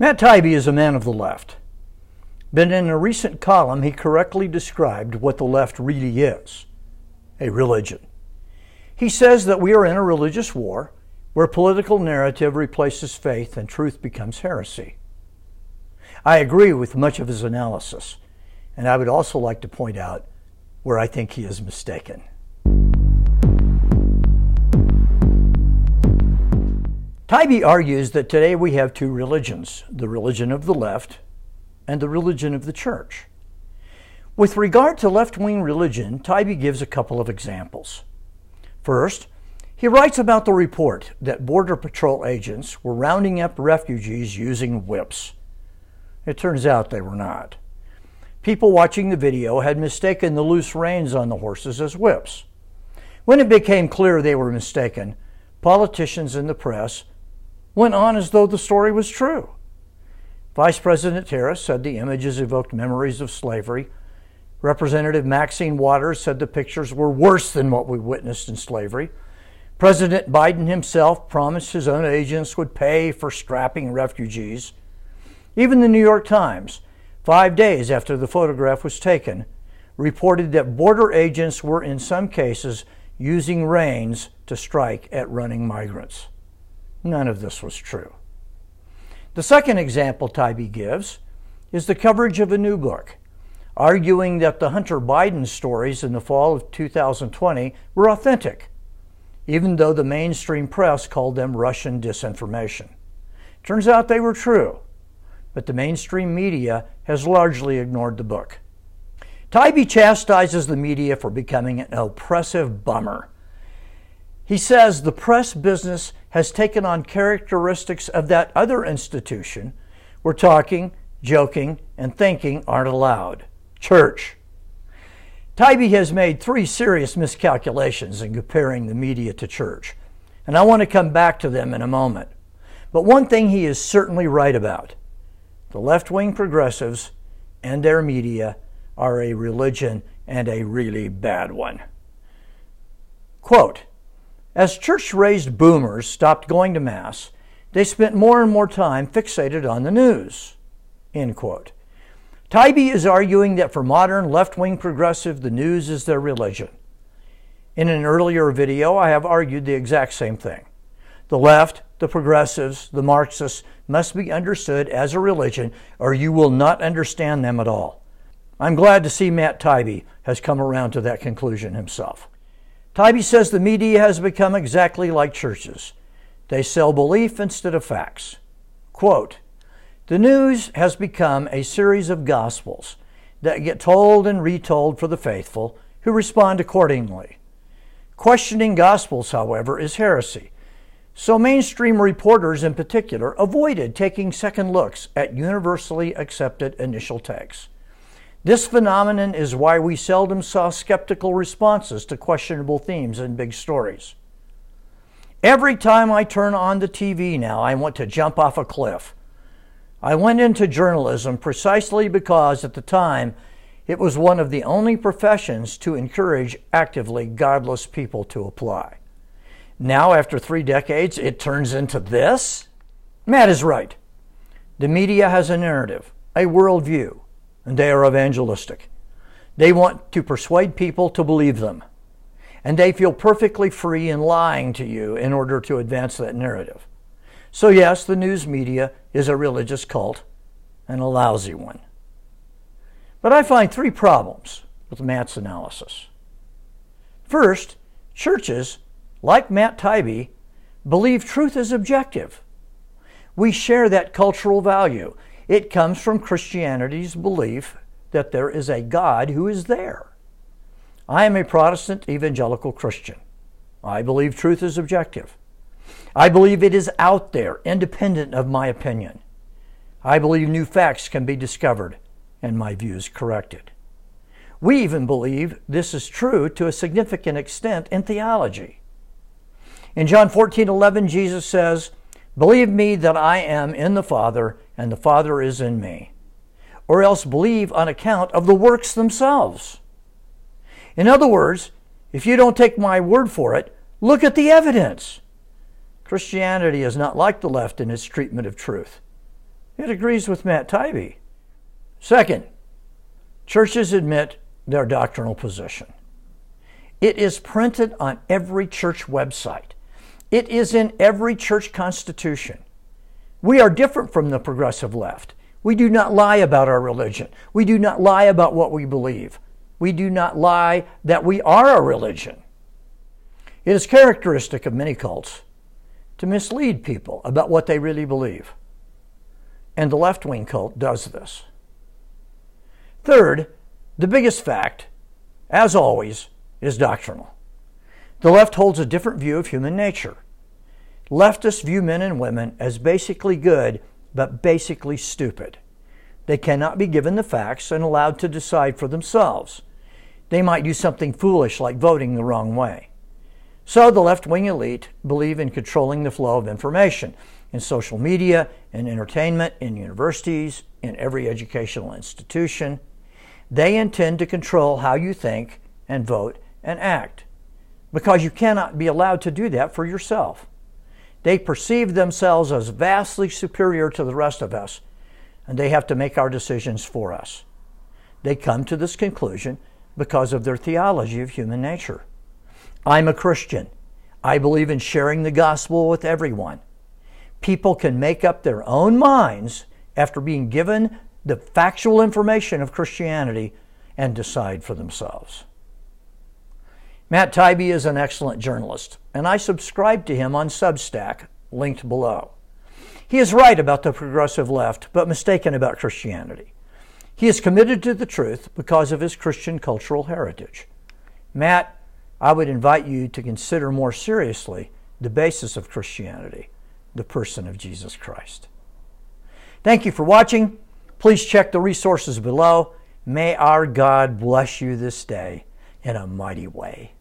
Matt Taibbi is a man of the left. But in a recent column, he correctly described what the left really is a religion. He says that we are in a religious war where political narrative replaces faith and truth becomes heresy. I agree with much of his analysis, and I would also like to point out where I think he is mistaken. Taibbi argues that today we have two religions the religion of the left and the religion of the church. With regard to left wing religion, Taibbi gives a couple of examples. First, he writes about the report that Border Patrol agents were rounding up refugees using whips. It turns out they were not. People watching the video had mistaken the loose reins on the horses as whips. When it became clear they were mistaken, politicians and the press went on as though the story was true. Vice President Harris said the images evoked memories of slavery. Representative Maxine Waters said the pictures were worse than what we witnessed in slavery. President Biden himself promised his own agents would pay for strapping refugees. Even the New York Times, five days after the photograph was taken, reported that border agents were in some cases using reins to strike at running migrants. None of this was true. The second example Taibbi gives is the coverage of a new book, arguing that the Hunter Biden stories in the fall of 2020 were authentic, even though the mainstream press called them Russian disinformation. Turns out they were true, but the mainstream media has largely ignored the book. Taibbi chastises the media for becoming an oppressive bummer he says the press business has taken on characteristics of that other institution where talking, joking, and thinking aren't allowed church. Taibbi has made three serious miscalculations in comparing the media to church, and I want to come back to them in a moment. But one thing he is certainly right about the left wing progressives and their media are a religion and a really bad one. Quote, as church raised boomers stopped going to Mass, they spent more and more time fixated on the news. End quote. Taibbi is arguing that for modern left wing progressive, the news is their religion. In an earlier video, I have argued the exact same thing. The left, the progressives, the Marxists must be understood as a religion, or you will not understand them at all. I'm glad to see Matt Taibbi has come around to that conclusion himself. Taibbi says the media has become exactly like churches. They sell belief instead of facts. Quote, the news has become a series of gospels that get told and retold for the faithful who respond accordingly. Questioning gospels, however, is heresy. So mainstream reporters in particular avoided taking second looks at universally accepted initial takes. This phenomenon is why we seldom saw skeptical responses to questionable themes in big stories. Every time I turn on the TV now, I want to jump off a cliff. I went into journalism precisely because at the time it was one of the only professions to encourage actively godless people to apply. Now, after three decades, it turns into this? Matt is right. The media has a narrative, a worldview, and they are evangelistic. They want to persuade people to believe them. And they feel perfectly free in lying to you in order to advance that narrative. So, yes, the news media is a religious cult and a lousy one. But I find three problems with Matt's analysis. First, churches, like Matt Taibbi, believe truth is objective. We share that cultural value. It comes from Christianity's belief that there is a God who is there. I am a Protestant evangelical Christian. I believe truth is objective. I believe it is out there, independent of my opinion. I believe new facts can be discovered and my views corrected. We even believe this is true to a significant extent in theology. In John 14 11, Jesus says, Believe me that I am in the Father, and the Father is in me. Or else believe on account of the works themselves. In other words, if you don't take my word for it, look at the evidence. Christianity is not like the left in its treatment of truth. It agrees with Matt Taibbi. Second, churches admit their doctrinal position. It is printed on every church website. It is in every church constitution. We are different from the progressive left. We do not lie about our religion. We do not lie about what we believe. We do not lie that we are a religion. It is characteristic of many cults to mislead people about what they really believe. And the left wing cult does this. Third, the biggest fact, as always, is doctrinal. The left holds a different view of human nature. Leftists view men and women as basically good, but basically stupid. They cannot be given the facts and allowed to decide for themselves. They might do something foolish like voting the wrong way. So the left wing elite believe in controlling the flow of information in social media, in entertainment, in universities, in every educational institution. They intend to control how you think and vote and act because you cannot be allowed to do that for yourself. They perceive themselves as vastly superior to the rest of us, and they have to make our decisions for us. They come to this conclusion because of their theology of human nature. I'm a Christian. I believe in sharing the gospel with everyone. People can make up their own minds after being given the factual information of Christianity and decide for themselves. Matt Taibbi is an excellent journalist, and I subscribe to him on Substack, linked below. He is right about the progressive left, but mistaken about Christianity. He is committed to the truth because of his Christian cultural heritage. Matt I would invite you to consider more seriously the basis of Christianity, the person of Jesus Christ. Thank you for watching. Please check the resources below. May our God bless you this day in a mighty way.